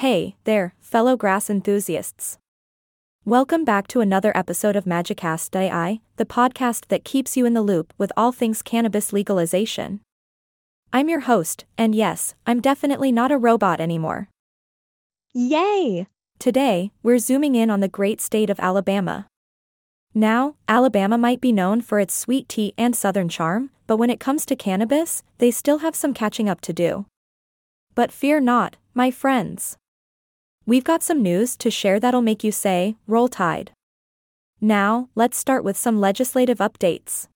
Hey, there, fellow grass enthusiasts. Welcome back to another episode of Magicast AI, the podcast that keeps you in the loop with all things cannabis legalization. I'm your host, and yes, I'm definitely not a robot anymore. Yay! Today, we're zooming in on the great state of Alabama. Now, Alabama might be known for its sweet tea and southern charm, but when it comes to cannabis, they still have some catching up to do. But fear not, my friends. We've got some news to share that'll make you say, Roll Tide. Now, let's start with some legislative updates.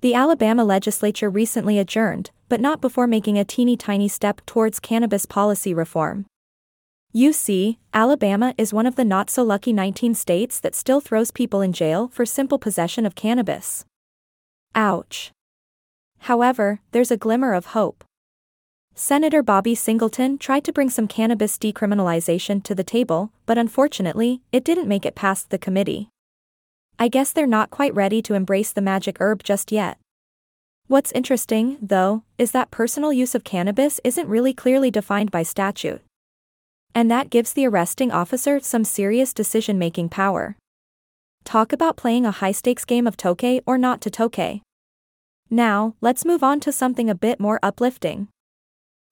The Alabama legislature recently adjourned, but not before making a teeny tiny step towards cannabis policy reform. You see, Alabama is one of the not so lucky 19 states that still throws people in jail for simple possession of cannabis. Ouch. However, there's a glimmer of hope. Senator Bobby Singleton tried to bring some cannabis decriminalization to the table, but unfortunately, it didn't make it past the committee. I guess they're not quite ready to embrace the magic herb just yet. What's interesting, though, is that personal use of cannabis isn't really clearly defined by statute. And that gives the arresting officer some serious decision making power. Talk about playing a high stakes game of toke or not to toke. Now, let's move on to something a bit more uplifting.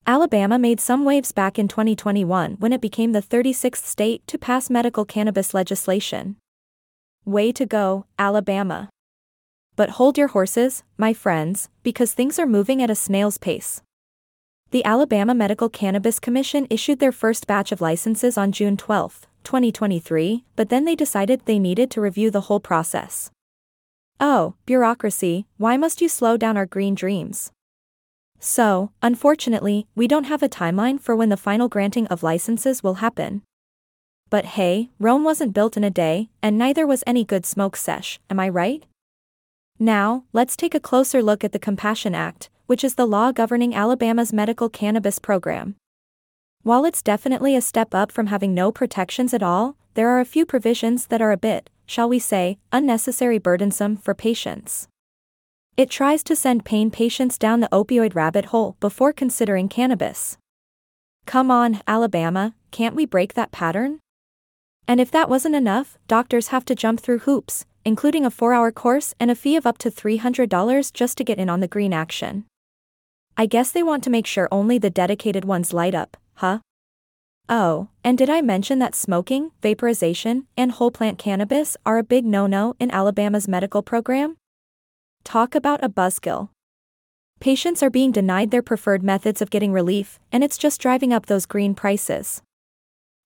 Alabama made some waves back in 2021 when it became the 36th state to pass medical cannabis legislation. Way to go, Alabama. But hold your horses, my friends, because things are moving at a snail's pace. The Alabama Medical Cannabis Commission issued their first batch of licenses on June 12, 2023, but then they decided they needed to review the whole process. Oh, bureaucracy, why must you slow down our green dreams? So, unfortunately, we don't have a timeline for when the final granting of licenses will happen. But hey, Rome wasn't built in a day, and neither was any good smoke sesh, am I right? Now, let's take a closer look at the Compassion Act, which is the law governing Alabama's medical cannabis program. While it's definitely a step up from having no protections at all, there are a few provisions that are a bit, shall we say, unnecessary burdensome for patients. It tries to send pain patients down the opioid rabbit hole before considering cannabis. Come on, Alabama, can't we break that pattern? And if that wasn't enough, doctors have to jump through hoops, including a four hour course and a fee of up to $300 just to get in on the green action. I guess they want to make sure only the dedicated ones light up, huh? Oh, and did I mention that smoking, vaporization, and whole plant cannabis are a big no no in Alabama's medical program? Talk about a buzzkill. Patients are being denied their preferred methods of getting relief, and it's just driving up those green prices.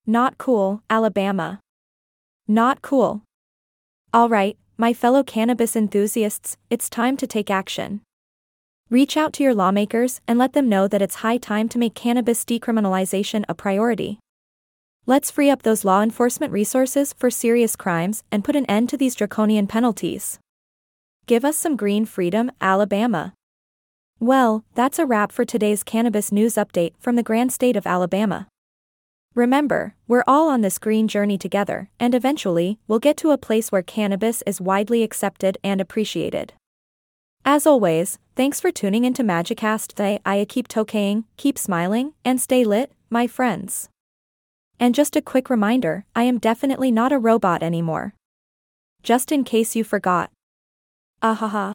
Not cool, Alabama. Not cool. Alright, my fellow cannabis enthusiasts, it's time to take action. Reach out to your lawmakers and let them know that it's high time to make cannabis decriminalization a priority. Let's free up those law enforcement resources for serious crimes and put an end to these draconian penalties. Give us some green freedom, Alabama. Well, that's a wrap for today's cannabis news update from the grand state of Alabama. Remember, we're all on this green journey together, and eventually, we'll get to a place where cannabis is widely accepted and appreciated. As always, thanks for tuning into Magicast today. I keep tokeing, keep smiling, and stay lit, my friends. And just a quick reminder I am definitely not a robot anymore. Just in case you forgot. Ahaha.